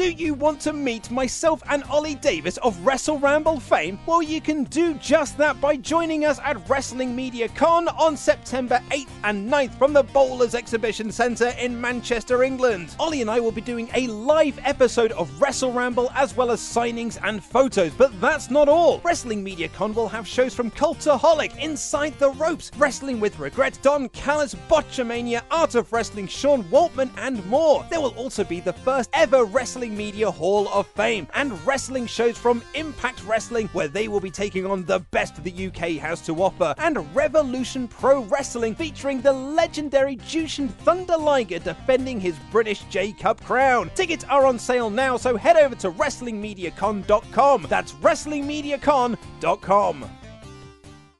Do you want to meet myself and Ollie Davis of Wrestle Ramble fame? Well, you can do just that by joining us at Wrestling Media Con on September 8th and 9th from the Bowlers Exhibition Centre in Manchester, England. Ollie and I will be doing a live episode of Wrestle Ramble as well as signings and photos, but that's not all. Wrestling Media Con will have shows from Cultaholic, Inside the Ropes, Wrestling with Regret, Don Callis, Botchamania, Art of Wrestling, Sean Waltman, and more. There will also be the first ever Wrestling Media Hall of Fame and wrestling shows from Impact Wrestling, where they will be taking on the best the UK has to offer, and Revolution Pro Wrestling featuring the legendary Jushin Thunder Liger defending his British J Cup crown. Tickets are on sale now, so head over to WrestlingMediaCon.com. That's WrestlingMediaCon.com.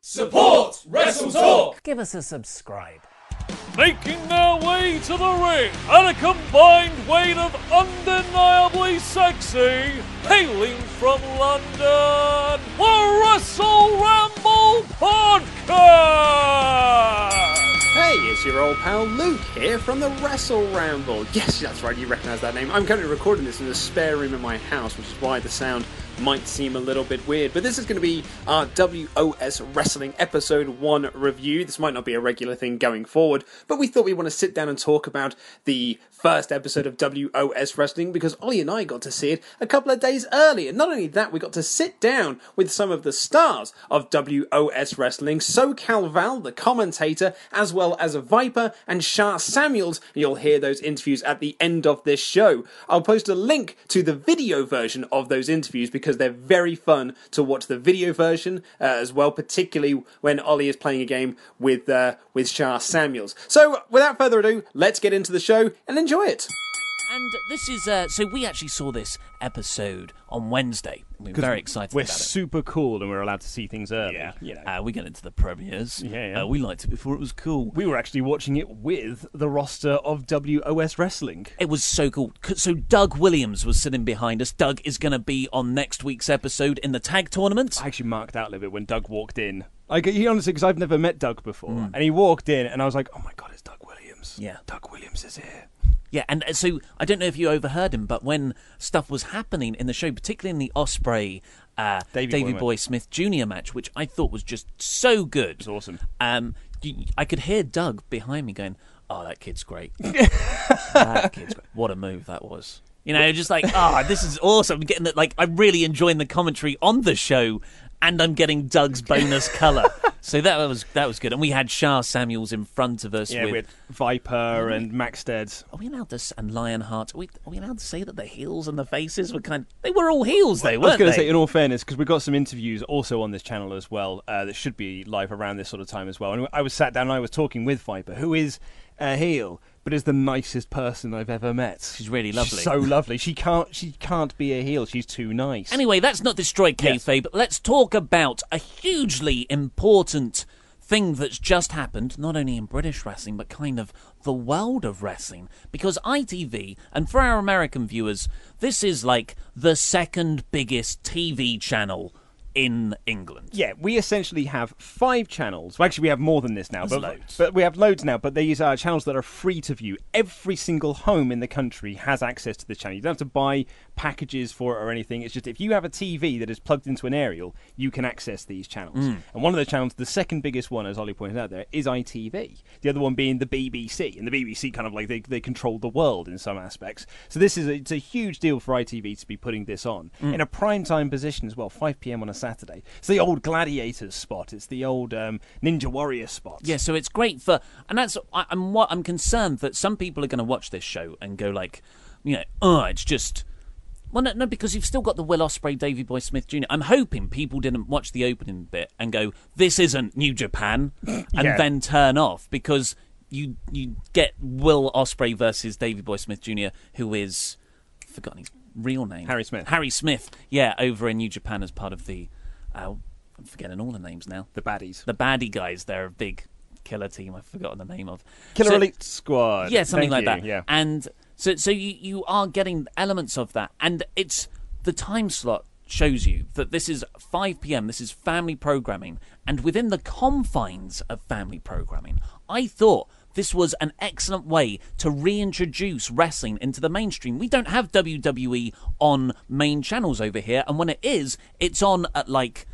Support Wrestle Talk! Give us a subscribe. Making their way to the ring at a combined weight of undeniably sexy, hailing from London, the Wrestle Ramble Podcast! Hey, it's your old pal Luke here from the Wrestle Ramble. Yes, that's right, you recognise that name. I'm currently recording this in the spare room in my house, which is why the sound might seem a little bit weird. But this is going to be our WOS Wrestling Episode 1 review. This might not be a regular thing going forward, but we thought we want to sit down and talk about the first episode of WOS Wrestling because Ollie and I got to see it a couple of days earlier. And not only that, we got to sit down with some of the stars of WOS Wrestling, SoCal Val, the commentator, as well as Viper and Sha Samuels. You'll hear those interviews at the end of this show. I'll post a link to the video version of those interviews because they're very fun to watch the video version uh, as well, particularly when Ollie is playing a game with uh, with Sha Samuels. So, without further ado, let's get into the show and enjoy it. And this is uh, so we actually saw this episode on Wednesday. We were very excited We're about it. super cool and we're allowed to see things early. Yeah, you know. Uh, we got into the premieres. Yeah, yeah. Uh, we liked it before it was cool. we were actually watching it with the roster of WOS Wrestling. It was so cool. So Doug Williams was sitting behind us. Doug is going to be on next week's episode in the tag tournament. I actually marked out a little bit when Doug walked in. Like he honestly, because I've never met Doug before, and he walked in, and I was like, "Oh my god, it's Doug Williams!" Yeah. Doug Williams is here. Yeah, and uh, so I don't know if you overheard him, but when stuff was happening in the show, particularly in the Ospreay uh, Davy Boy Boy, Smith Jr. match, which I thought was just so good. It's awesome. Um, you, I could hear Doug behind me going, "Oh, that kid's great. that kid's great. What a move that was." You know, just like, "Oh, this is awesome." I'm getting that. Like, I'm really enjoying the commentary on the show, and I'm getting Doug's bonus color. so that was that was good. And we had Sha Samuels in front of us Yeah, with. with Viper and Maxted. Are we allowed to and Lionheart? Are we, are we allowed to say that the heels and the faces were kind? They were all heels, they I was going to say, in all fairness, because we've got some interviews also on this channel as well uh, that should be live around this sort of time as well. And I was sat down and I was talking with Viper, who is a heel, but is the nicest person I've ever met. She's really lovely. so lovely. She can't. She can't be a heel. She's too nice. Anyway, that's not destroyed kayfabe. Let's talk about a hugely important thing that's just happened, not only in British wrestling, but kind of the world of wrestling. Because ITV, and for our American viewers, this is like the second biggest TV channel in England. Yeah, we essentially have five channels. Well, actually, we have more than this now, There's but, loads. but we have loads now. But these are uh, channels that are free to view. Every single home in the country has access to this channel. You don't have to buy packages for it or anything. It's just if you have a TV that is plugged into an aerial, you can access these channels. Mm. And one of the channels, the second biggest one, as Ollie pointed out there, is ITV. The other one being the BBC, and the BBC kind of like they, they control the world in some aspects. So this is a, it's a huge deal for ITV to be putting this on Mm. in a prime time position as well, 5 p.m. on a Saturday. It's the old Gladiators spot. It's the old um, Ninja Warrior spot. Yeah, so it's great for, and that's I, I'm what I'm concerned that some people are going to watch this show and go like, you know, oh, it's just. Well, no, no, because you've still got the Will Ospreay, Davy Boy Smith Jr. I'm hoping people didn't watch the opening bit and go, "This isn't New Japan," and Yeah. then turn off because you you get Will Ospreay versus Davy Boy Smith Jr., who is I've forgotten his real name, Harry Smith. Harry Smith, yeah, over in New Japan as part of the. Uh, I'm forgetting all the names now. The baddies. The baddie guys, they're a big killer team. I've forgotten the name of Killer So- Elite Squad. Yeah, something Thank like you, that. Yeah. And so, so you you are getting elements of that, and it's the time slot shows you that this is 5 p.m. This is family programming, and within the confines of family programming, I thought. This was an excellent way to reintroduce wrestling into the mainstream. We don't have WWE on main channels over here, and when it is, it's on at like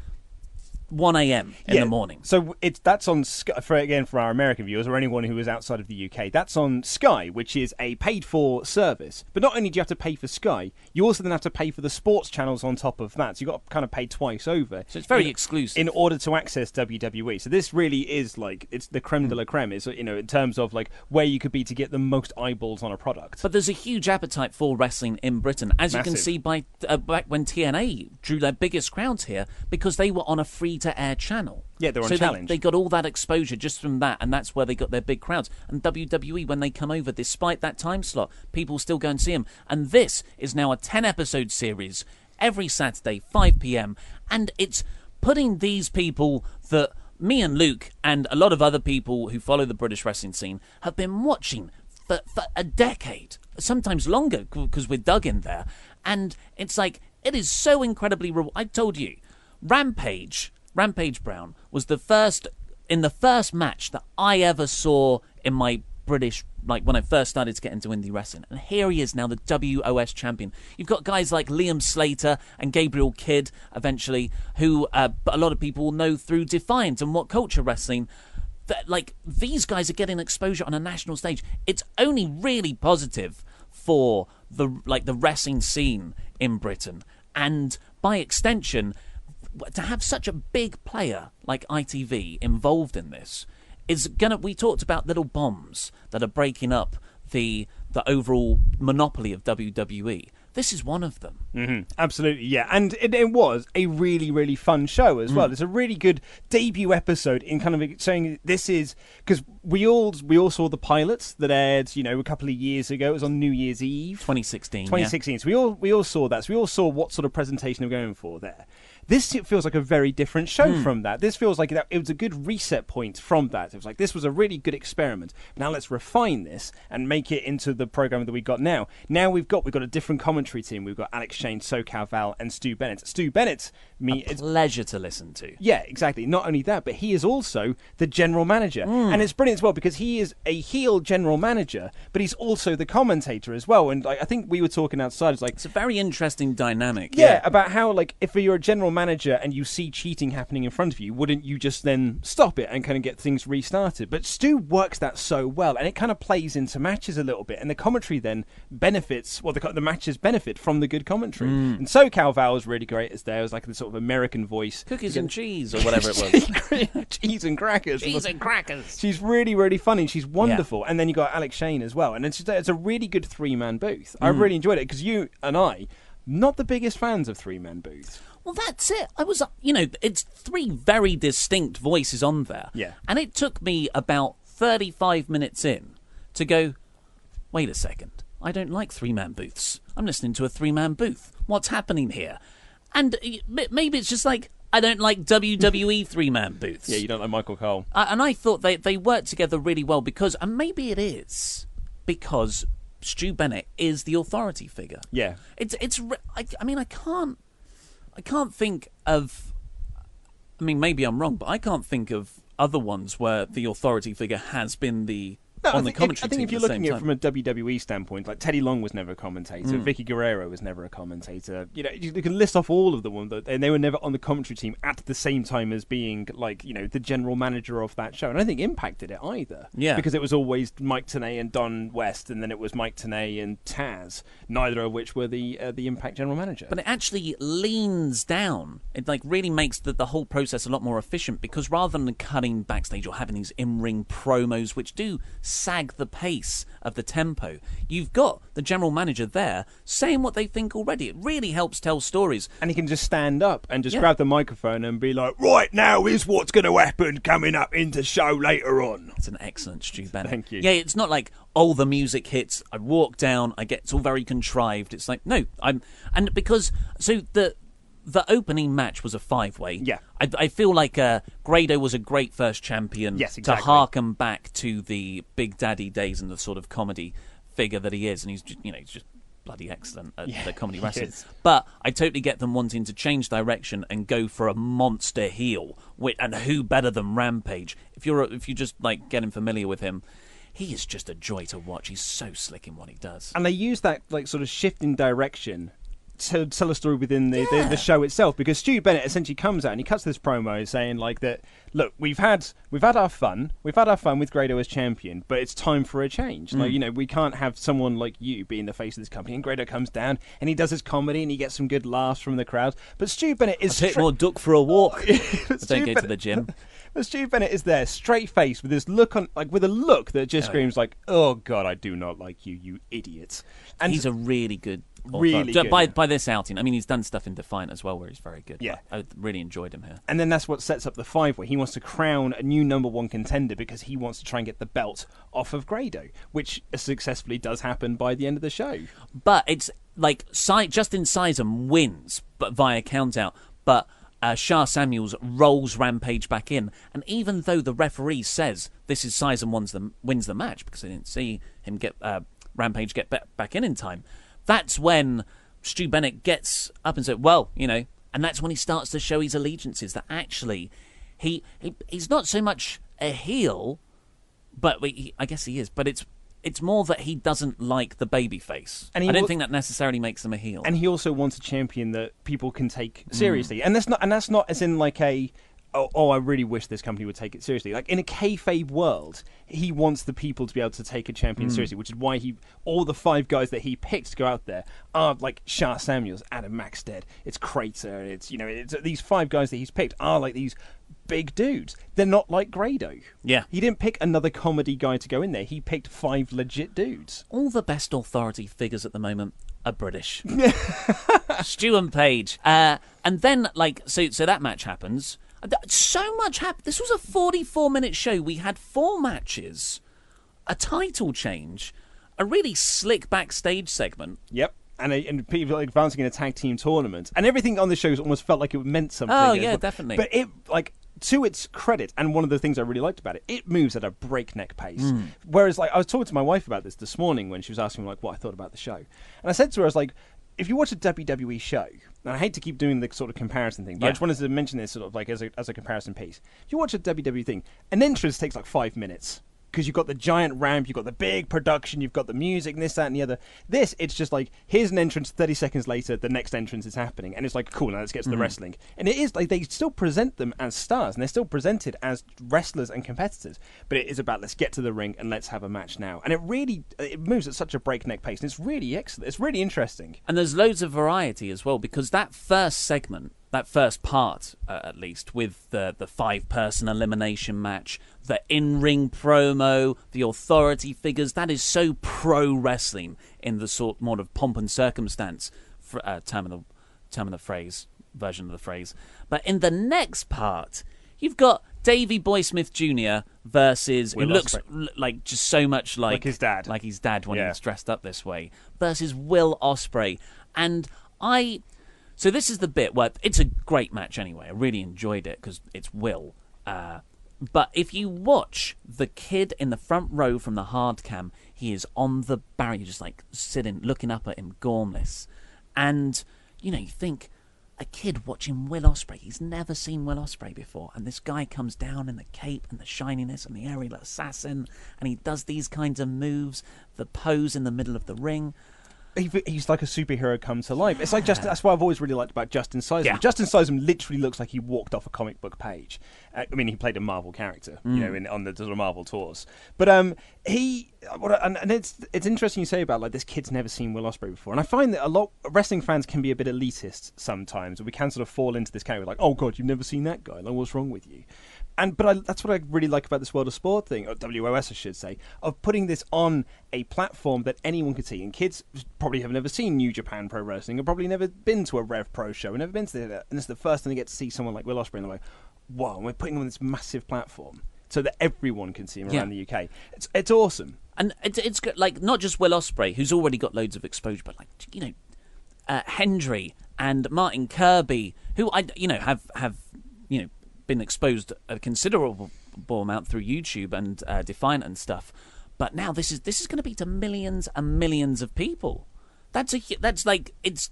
1 a.m. in Yeah, the morning. So it's that's on Sky for again for our American viewers or anyone who is outside of the UK. That's on Sky, which is a paid-for service. But not only do you have to pay for Sky, you also then have to pay for the sports channels on top of that. So you have got to kind of pay twice over. So it's very in- exclusive. in order to access WWE. So this really is like it's the creme de la creme. Is you know in terms of like where you could be to get the most eyeballs on a product. But there's a huge appetite for wrestling in Britain, as you can see by uh, back when TNA drew their biggest crowds here because they were on a free-to-air channel. Yeah, they were on so Challenge. They, they got all that exposure just from that, and that's where they got their big crowds. And WWE, when they come over, despite that time slot, people still go and see them. And this is now a 10-episode series every Saturday, 5 p.m., and it's putting these people that me and Luke and a lot of other people who follow the British wrestling scene have been watching for, for a decade, sometimes longer, because we're dug in there. And it's like, it is so incredibly. Re- I told you, Rampage, Rampage Brown, was the first, in the first match that I ever saw in my British, like when I first started to get into indie wrestling. And here he is now, the WOS champion. You've got guys like Liam Slater and Gabriel Kidd, eventually, who uh, a lot of people will know through Defiant and What Culture Wrestling that like these guys are getting exposure on a national stage. It's only really positive for the like the wrestling scene in Britain, and by extension, to have such a big player like ITV involved in this is gonna. We talked about little bombs that are breaking up the the overall monopoly of WWE. This is one of them. hmm Absolutely, yeah, and it, it was a really, really fun show as Mm. well. It's a really good debut episode in kind of saying this is because we all we all saw the pilots that aired, you know, a couple of years ago. It was on New Year's Eve, 2016. yeah. So we all we all saw that. So we all saw what sort of presentation they were going for there. This feels like a very different show Hmm. from that. This feels like it was a good reset point from that. It was like this was a really good experiment. Now let's refine this and make it into the program that we got now. Now we've got we've got a different commentary team. We've got Alex Shane, SoCal Val, and Stu Bennett. Stu Bennett, me, it's Pleasure to listen to. yeah, exactly. Not only that, but he is also the general manager. Hmm. And it's brilliant as well because he is a heel general manager, but he's also the commentator as well. And like, I think we were talking outside, it's like, It's a very interesting dynamic. yeah, about how, like, if you're a general manager and you see cheating happening in front of you, wouldn't you just then stop it and kind of get things restarted? But Stu works that so well, and it kind of plays into matches a little bit. And the commentary then benefits, well, the, the matches benefit from the good commentary. Mm. And SoCal Val was really great as there. Was like the sort of American voice. Cookies and cheese or whatever it was. cheese and crackers. cheese and crackers. She's really, really funny. She's wonderful. And then you got Alex Shane as well. And it's just, it's a really good three man booth. I Mm. really enjoyed it because you and I, not the biggest fans of three man booths. Well, that's it. I was, you know, it's three very distinct voices on there. Yeah. And it took me about 35 minutes in to go, wait a second. I don't like three man booths. I'm listening to a three man booth. What's happening here? And uh, maybe it's just like, I don't like WWE three man booths. Yeah, you don't like Michael Cole. Uh, and I thought they, they worked together really well because, and maybe it is because Stu Bennett is the authority figure. Yeah. It's it's. I, I mean, I can't. I can't think of I mean, maybe I'm wrong, but I can't think of other ones where the authority figure has been the No, on I the think, commentary I think if you're the looking at it from a WWE standpoint, like Teddy Long was never a commentator, Mm. Vickie Guerrero was never a commentator. You know, you, you can list off all of them, but- and they were never on the commentary team at the same time as being like you know the general manager of that show. And I don't think Impact did it either. Yeah. because it was always Mike Tenay and Don West, and then it was Mike Tenay and Taz, neither of which were the uh, the Impact general manager. But it actually leans down. It like really makes the, the whole process a lot more efficient because rather than cutting backstage or having these in-ring promos which do sag the pace of the tempo, you've got the general manager there saying what they think already. It really helps tell stories. and he can just stand up and just Yeah. grab the microphone and be like, "Right now is what's going to happen coming up into show later on." It's an excellent Stu Bennett. Thank you. Yeah, it's not like oh the music hits, I walk down, I get it's all very contrived. It's like no, I'm and because so the the opening match was a five way. Yeah. I, I feel like uh, Grado was a great first champion. Yes, exactly. To harken back to the Big Daddy days and the sort of comedy figure that he is, and he's just, you know he's just bloody excellent at the comedy wrestling. But I totally get them wanting to change direction and go for a monster heel. And who better than Rampage? If you're if you just like getting familiar with him, he is just a joy to watch. He's so slick in what he does. and they use that like sort of shift in direction to tell a story within the, the, the show itself because Stu Bennett essentially comes out and he cuts this promo saying like that look we've had we've had our fun. We've had our fun with Grado as champion but it's time for a change. Like mm. you know we can't have someone like you being the face of this company. And Grado comes down and he does his comedy and he gets some good laughs from the crowd. But Stu Bennett is Take stra- more duck for a walk. I don't go to the gym. But Stu Bennett is there, straight face, with this look on, like with a look that just oh, screams like, "Oh God, I do not like you, you idiot." And he's a really good, Really by by this outing. I mean, he's done stuff in Defiant as well, where he's very good. Yeah. I, really enjoyed him here. And then that's what sets up the five way. He wants to crown a new number one contender because he wants to try and get the belt off of Grado, which successfully does happen by the end of the show. But it's like Justin Sysum wins, but via countout. But uh, Sha Samuels rolls Rampage back in, and even though the referee says this is Sysum wins the wins the match because they didn't see him get uh, Rampage get back in in time, that's when Stu Bennett gets up and says, "Well, you know," and that's when he starts to show his allegiances. That actually, he, he he's not so much a heel but we, I guess he is. But it's it's more that he doesn't like the baby face. And he I don't will- think that necessarily makes him a heel. And he also wants a champion that people can take Mm. seriously. And that's not and that's not as in like a oh, oh, I really wish this company would take it seriously. Like in a kayfabe world, he wants the people to be able to take a champion Mm. seriously, which is why he all the five guys that he picked to go out there are like Sha Samuels, Adam Maxted, it's Crater, it's you know, it's these five guys that he's picked are like these big dudes. They're not like Grado. Yeah. He didn't pick another comedy guy to go in there. He picked five legit dudes. All the best authority figures at the moment are British. Stu and Paige, uh, and then like so so that match happens. So much happened. This was a forty-four minute show. We had four matches, a title change, a really slick backstage segment. Yep. And, a, and people advancing in a tag team tournament, and everything on the show almost felt like it meant something. Oh, yeah, well. definitely. But it like to its credit, and one of the things I really liked about it, it moves at a breakneck pace. Hmm. Whereas, like, I was talking to my wife about this this morning when she was asking me like what I thought about the show, and I said to her, I was like, if you watch a WWE show, and I hate to keep doing the sort of comparison thing, but I Yeah. just wanted to mention this sort of like as a as a comparison piece. If you watch a WWE thing, an entrance takes like five minutes because you've got the giant ramp, you've got the big production, you've got the music, and this, that, and the other. This, it's just like here's an entrance. Thirty seconds later, the next entrance is happening, and it's like cool. Now let's get to the mm. wrestling, and it is like they still present them as stars, and they're still presented as wrestlers and competitors. But it is about let's get to the ring and let's have a match now, and it really uh, it moves at such a breakneck pace, and it's really excellent. It's really interesting. And there's loads of variety as well because that first segment, that first part uh, at least, with the the five person elimination match, the in ring promo, the authority figures, that is so pro wrestling in the sort more of pomp and circumstance fr- uh, term of the term of the phrase version of the phrase. But in the next part, you've got Davy Boy Smith Jr. versus Will who looks l- like just so much like, Like his dad. like his dad when he Yeah. was dressed up this way versus Will Ospreay, and I. So this is the bit where it's a great match anyway. I really enjoyed it because it's Will. Uh, but if you watch the kid in the front row from the hard cam, he is on the barrier, just like sitting, looking up at him, gormless, and you know you think, a kid watching Will Ospreay. He's never seen Will Ospreay before, and this guy comes down in the cape and the shininess and the aerial assassin, and he does these kinds of moves, the pose in the middle of the ring. He, he's like a superhero come to life. It's like just that's what I've always really liked about Justin Sysum. Yeah. Justin Sysum literally looks like he walked off a comic book page. Uh, I mean, he played a Marvel character, you know, in, on the sort of Marvel tours. But um, he what, and, and it's it's interesting you say about like this kid's never seen Will Ospreay before, and I find that a lot wrestling fans can be a bit elitist sometimes. We can sort of fall into this category like, oh god, you've never seen that guy. Like, what's wrong with you? And but I, that's what I really like about this World of Sport thing, or WOS, I should say, of putting this on a platform that anyone could see. And kids probably have never seen New Japan Pro Wrestling, or probably never been to a Rev Pro show, and never been to that. And this is the first time they get to see someone like Will Ospreay, and they're like, "Wow!" We're putting them on this massive platform so that everyone can see him Yeah. around the UK. It's it's awesome. And it's it's good, like not just Will Ospreay, who's already got loads of exposure, but like you know, uh, Hendry and Martin Kirby, who I you know have have you know been exposed a considerable amount through YouTube and uh, Defiant and stuff. But now this is this is going to be to millions and millions of people. That's a that's like it's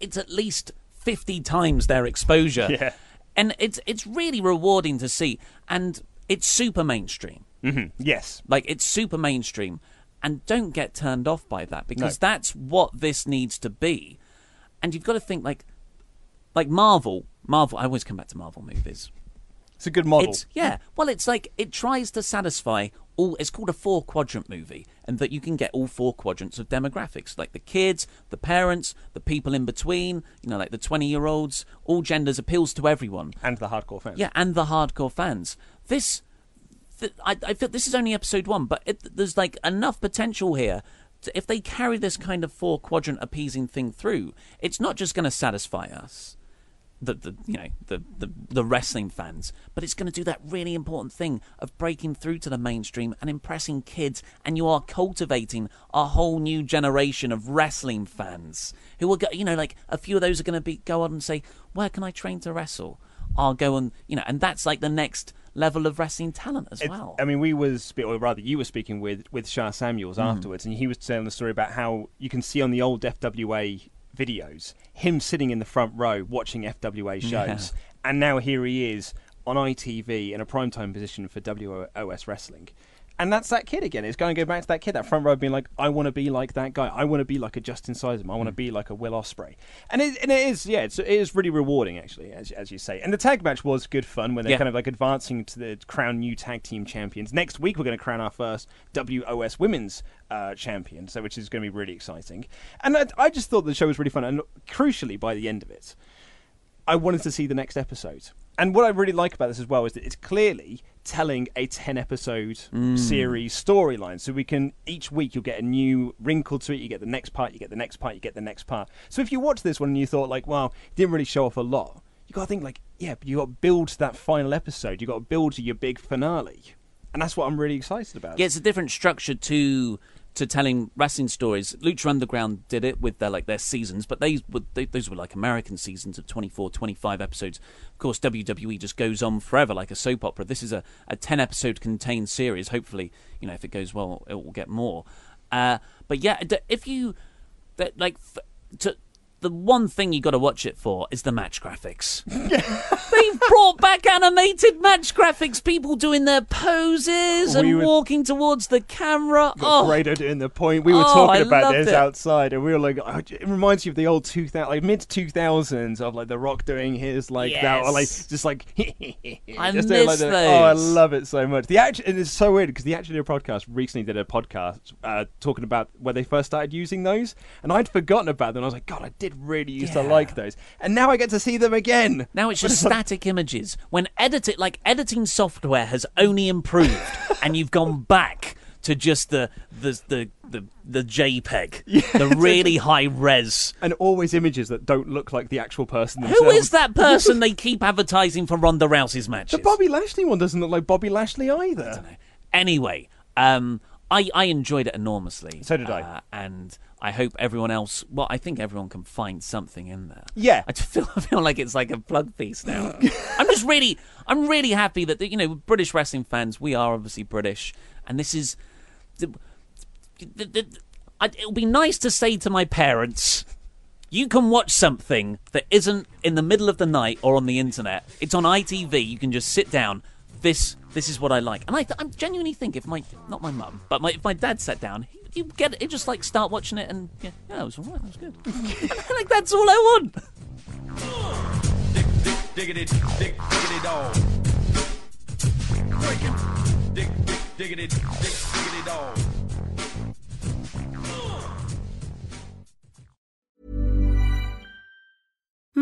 it's at least fifty times their exposure. Yeah. and it's it's really rewarding to see, and it's super mainstream. Yes, Like it's super mainstream, and don't get turned off by that because No. that's what this needs to be. And you've got to think like, like Marvel. Marvel. I always come back to Marvel movies. It's a good model. It's yeah. Well, it's like it tries to satisfy all. It's called a four quadrant movie, and that you can get all four quadrants of demographics, like the kids, the parents, the people in between. You know, like the twenty year olds. All genders appeals to everyone. and the hardcore fans. Yeah, and the hardcore fans. This, th- I, I feel this is only episode one, but it, there's like enough potential here. To, if they carry this kind of four quadrant appeasing thing through, it's not just going to satisfy us, the, the you know the, the the wrestling fans, but it's going to do that really important thing of breaking through to the mainstream and impressing kids. And you are cultivating a whole new generation of wrestling fans who will go- you know, like a few of those are going to be go on and say, "Where can I train to wrestle?" I'll go and you know, and that's like the next level of wrestling talent as It- well. I mean, we was, or rather, you were speaking with with Sha Samuels Mm. afterwards, and he was telling the story about how you can see on the old FWA videos him sitting in the front row watching FWA shows, Yeah. and now here he is on ITV in a primetime position for WOS wrestling. And that's that kid again. It's going to go back to that kid, that front row, being like, "I want to be like that guy. I want to be like a Justin Sysum. I want Mm. to be like a Will Ospreay." And it, and it is, yeah, it's, it is really rewarding actually, as, as you say. And the tag match was good fun when they're Yeah. kind of like advancing to the crown new tag team champions. Next week we're going to crown our first WOS women's uh, champion, so which is going to be really exciting. And I, I just thought the show was really fun, and crucially by the end of it, I wanted to see the next episode. And what I really like about this as well is that it's clearly telling a 10 episode mm. series storyline. So we can, each week, you'll get a new wrinkle to it. You get the next part, you get the next part, you get the next part. So if you watch this one and you thought, like, wow, it didn't really show off a lot, you got to think, like, yeah, but you got to build to that final episode. you got to build to your big finale. And that's what I'm really excited about. Yeah, it's a different structure to to telling wrestling stories. Lucha Underground did it with their like their seasons, but they, were, they those were like American seasons of 24, 25 episodes. Of course, WWE just goes on forever like a soap opera. This is a, a ten episode contained series. Hopefully, you know if it goes well, it will get more. Uh, but yeah, if you that like to. The one thing you got to watch it for is the match graphics. They've brought back animated match graphics. People doing their poses and We were- walking towards the camera. got Oh, Grado doing the point. We were Oh, talking I about loved this it. outside, and we were like, oh, it reminds you of the old 2000, like mid 2000s of like The Rock doing his like that, or like Yes. just like, I just doing, miss the- Oh, I those. love it so much. The act, and it's so weird because the Actually a podcast recently did a podcast uh, talking about where they first started using those, and I'd forgotten about them. I was like, God, I did really used to like those, and now I get to see them again. now it's just static images. When edit like editing software has only improved, and you've gone back to just the the the the, the JPEG, the really high res. and always images that don't look like the actual person. Who Themselves. is that person they keep advertising for Ronda Rousey's matches? The Bobby Lashley one doesn't look like Bobby Lashley either. Anyway, um, I I enjoyed it enormously. So did I. uh, and I hope everyone else. Well, I think everyone can find something in there. Yeah. I just feel I feel like it's like a plug piece now. I'm just really I'm really happy that you know British wrestling fans. We are obviously British, and this is. The, the, the, I, it would be nice to say to my parents. You can watch something that isn't in the middle of the night or on the internet. It's on ITV. You can just sit down. This this is what I like, and I th- I genuinely think if my not my mum, but my, if my dad sat down, he, would get it. He'd just like start watching it, and yeah, yeah, it was alright. It was good. like that's all I want. Dig, dig, diggity, dig, diggity dog. Breaking. Dig, dig, diggity, dig, diggity dog.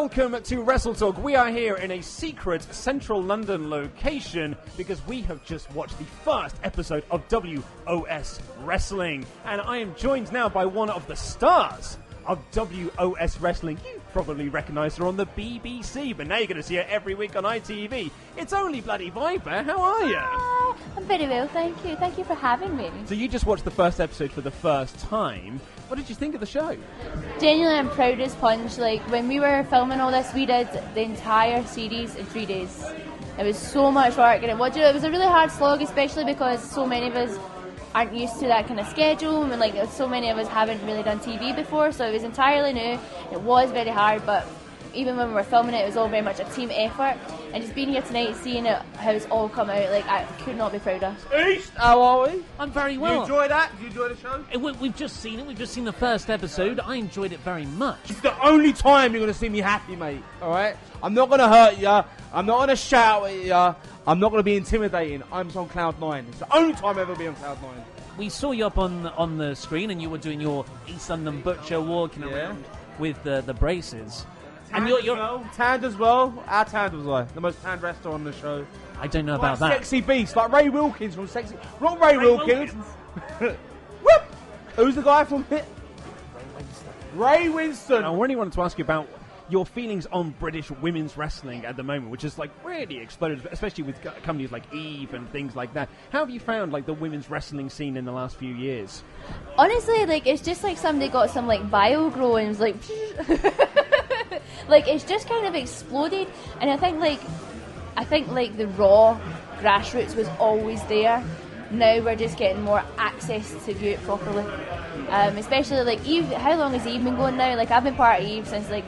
Welcome to Wrestle Talk. We are here in a secret central London location because we have just watched the first episode of WOS Wrestling. And I am joined now by one of the stars of WOS Wrestling. You probably recognise her on the BBC, but now you're going to see her every week on ITV. It's only bloody Viper. How are you? Ah, I'm very well, thank you. Thank you for having me. So you just watched the first episode for the first time. What did you think of the show? Genuinely, I'm proud as punch. Like when we were filming all this, we did the entire series in three days. It was so much work, and it was, it was a really hard slog, especially because so many of us aren't used to that kind of schedule, and like so many of us haven't really done TV before, so it was entirely new. It was very hard, but even when we were filming it, it was all very much a team effort. And just being here tonight, seeing it, how it's all come out, like I could not be prouder. East, how are we? I'm very well. You enjoy that? You enjoy the show? Uh, we- We've just seen it. We've just seen the first episode. I enjoyed it very much. It's the only time you're going to see me happy, mate. All right? I'm not going to hurt you. I'm not going to shout at you. I'm not going to be intimidating. I'm just on cloud nine. It's the only time I'll ever be on cloud nine. We saw you up on on the screen, and you were doing your East London butcher walking Yeah. around with the the braces. Tanned and you're, as you're well. Tanned as well. Our tanned was like the most tanned wrestler on the show. I don't know Like about that. Sexy beast, like Ray Wilkins from Sexy. Not Ray, Ray Wilkins. Whoop! Who's the guy from it? Ray Winstone. I really wanted to ask you about your feelings on British women's wrestling at the moment, which is like really exploded, especially with companies like Eve and things like that. How have you found like the women's wrestling scene in the last few years? Honestly, like it's just like somebody got some like bio grow and was like, like it's just kind of exploded. And I think like, I think like the raw grassroots was always there. Now we're just getting more access to view it properly. Um, especially like Eve. How long has Eve been going now? Like I've been part of Eve since like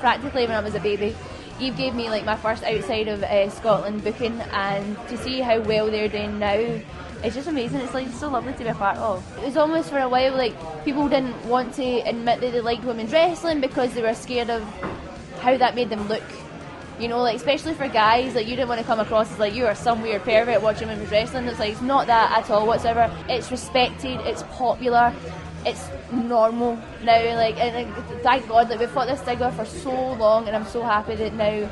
practically when I was a baby. Eve gave me like my first outside of uh, Scotland booking, and to see how well they're doing now, it's just amazing. It's like so lovely to be a part of. It was almost for a while like people didn't want to admit that they liked women's wrestling because they were scared of how that made them look. You know, like especially for guys, like you didn't want to come across as like you are some weird pervert watching women's wrestling. It's like it's not that at all whatsoever. It's respected. It's popular. It's normal now. Like and like, thank God that we've fought this stigma for so long, and I'm so happy that now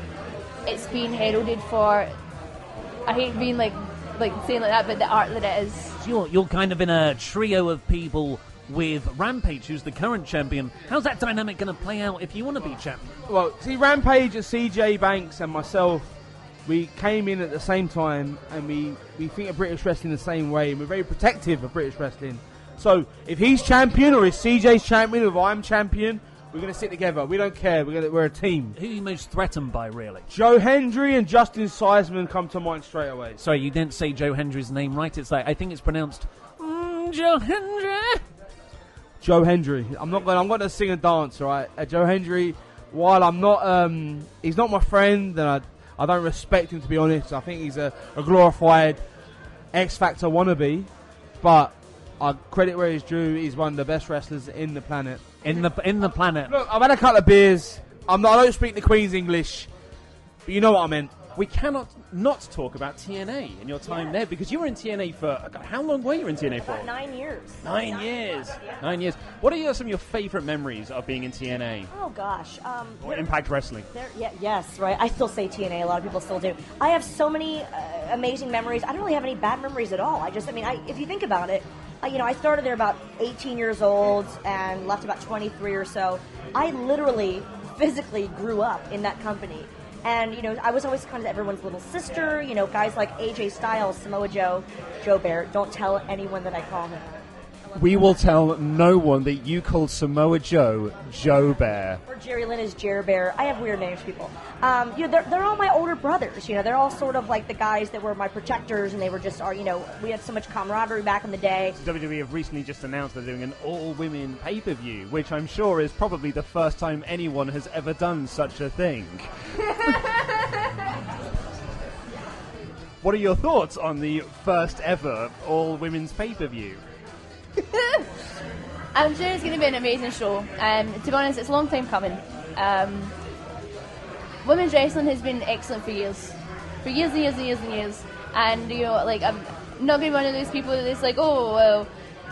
it's being heralded for. I hate being like like saying like that, but the art that it is. So you're, you're kind of in a trio of people with Rampage, who's the current champion. How's that dynamic going to play out if you want to be champion? Well, see, Rampage and CJ Banks and myself, we came in at the same time and we, we think of British wrestling the same way and we're very protective of British wrestling. So if he's champion or if CJ's champion or if I'm champion, we're going to sit together. We don't care. We're, gonna, we're a team. Who are you most threatened by, really? Joe Hendry and Justin Sysum come to mind straight away. Sorry, you didn't say Joe Hendry's name right. It's like I think it's pronounced mm, Joe Hendry. Joe Hendry. I'm not going. I'm going to sing and dance, right? Uh, Joe Hendry. While I'm not, um, he's not my friend, and I, I don't respect him to be honest. I think he's a, a glorified X Factor wannabe, but I credit where he's due. He's one of the best wrestlers in the planet. In the in the planet. Look, I've had a couple of beers. I'm not. I don't speak the Queen's English, but you know what I meant. We cannot not talk about TNA and your time there because you were in TNA for how long were you in TNA for? About nine years. Nine years. Nine years. What are your, some of your favorite memories of being in TNA Oh gosh. Um, or Impact Wrestling? there- yeah, yes, right. I still say TNA. A lot of people still do. I have so many uh, amazing memories. I don't really have any bad memories at all. I just, I mean, I, if you think about it, uh, you know, I started there about 18 years old and left about 23 or so. I literally, physically grew up in that company. And, you know, I was always kind of everyone's little sister. You know, guys like AJ Styles, Samoa Joe, Joe Bear. Don't tell anyone that I call him. We will tell no one that you called Samoa Joe Joe Bear. Or Jerry Lynn is Jer Bear. I have weird names, people. Um, you know, they're, they're all my older brothers. You know, they're all sort of like the guys that were my protectors, and they were just, are you know, we had so much camaraderie back in the day. WWE have recently just announced they're doing an all-women pay-per-view, which I'm sure is probably the first time anyone has ever done such a thing. what are your thoughts on the first ever all-women's pay-per-view? I'm sure it's going to be an amazing show. Um, to be honest, it's a long time coming. Um, women's wrestling has been excellent for years, for years and years and years and years. And you know, like I'm not going to be one of those people that's like, oh well,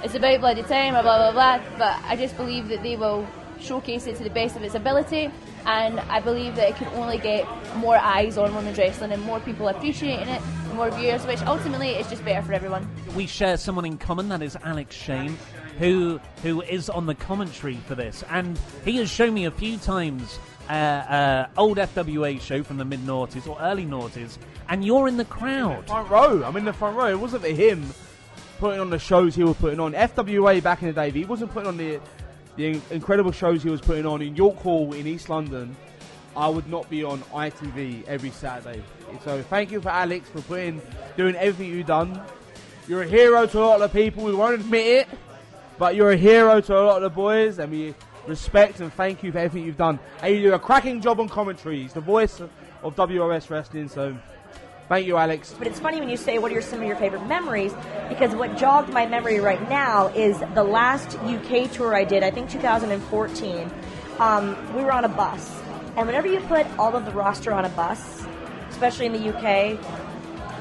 it's about bloody time or blah blah blah. But I just believe that they will showcase it to the best of its ability, and I believe that it can only get more eyes on women's wrestling and more people appreciating it, more viewers, which ultimately is just better for everyone. We share someone in common. That is Alex Shane, who who is on the commentary for this, and he has shown me a few times. Uh, uh, old FWA show from the mid noughties or early noughties, and you're in the crowd. Front row. I'm in the front row. It wasn't for him putting on the shows he was putting on. FWA back in the day, he wasn't putting on the the incredible shows he was putting on in York Hall in East London. I would not be on ITV every Saturday. So thank you for Alex for putting, doing everything you've done. You're a hero to a lot of people. We won't admit it, but you're a hero to a lot of the boys, and we respect and thank you for everything you've done. And you do a cracking job on commentary. He's the voice of WRS wrestling. So thank you, Alex. But it's funny when you say, what are some of your favorite memories? Because what jogged my memory right now is the last UK tour I did, I think 2014. Um, we were on a bus. And whenever you put all of the roster on a bus, especially in the UK,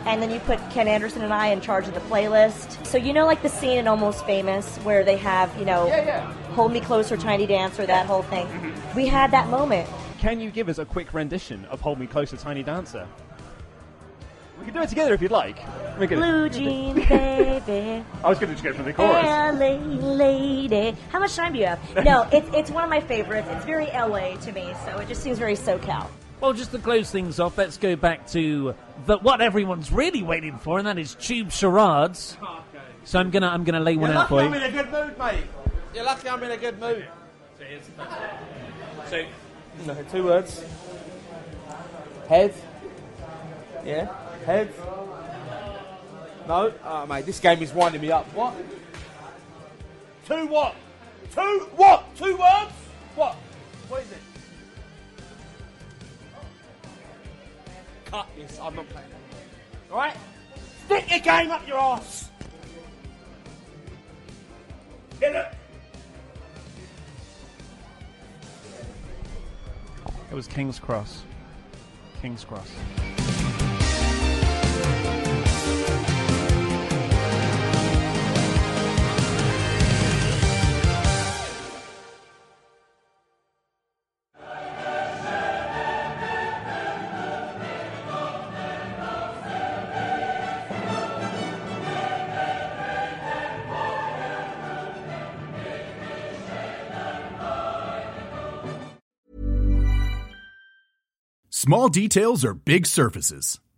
and then you put Ken Anderson and I in charge of the playlist. So you know, like the scene in Almost Famous where they have, you know, Yeah, yeah. Hold Me Closer, Tiny Dancer, that whole thing. We had that moment. Can you give us a quick rendition of "Hold Me Closer, Tiny Dancer"? We can do it together if you'd like. We can- Blue jeans, baby. I was going to just go for the chorus. LA lady. How much time do you have? No, it's, it's one of my favorites. It's very LA to me, so it just seems very SoCal. Well, just to close things off, let's go back to the, what everyone's really waiting for, and that is tube charades. So I'm gonna I'm gonna lay one You're out lucky for I'm in a good mood, mate. You're lucky I'm in a good mood. So, No, two words. Head. Yeah. Head. No. Oh, mate, this game is winding me up. What? Two what? Two what? Two words? What? What is it? cut this. I'm not playing anymore. All right? Stick your game up your ass. Hit it. It was King's Cross. King's Cross. Small details are big surfaces.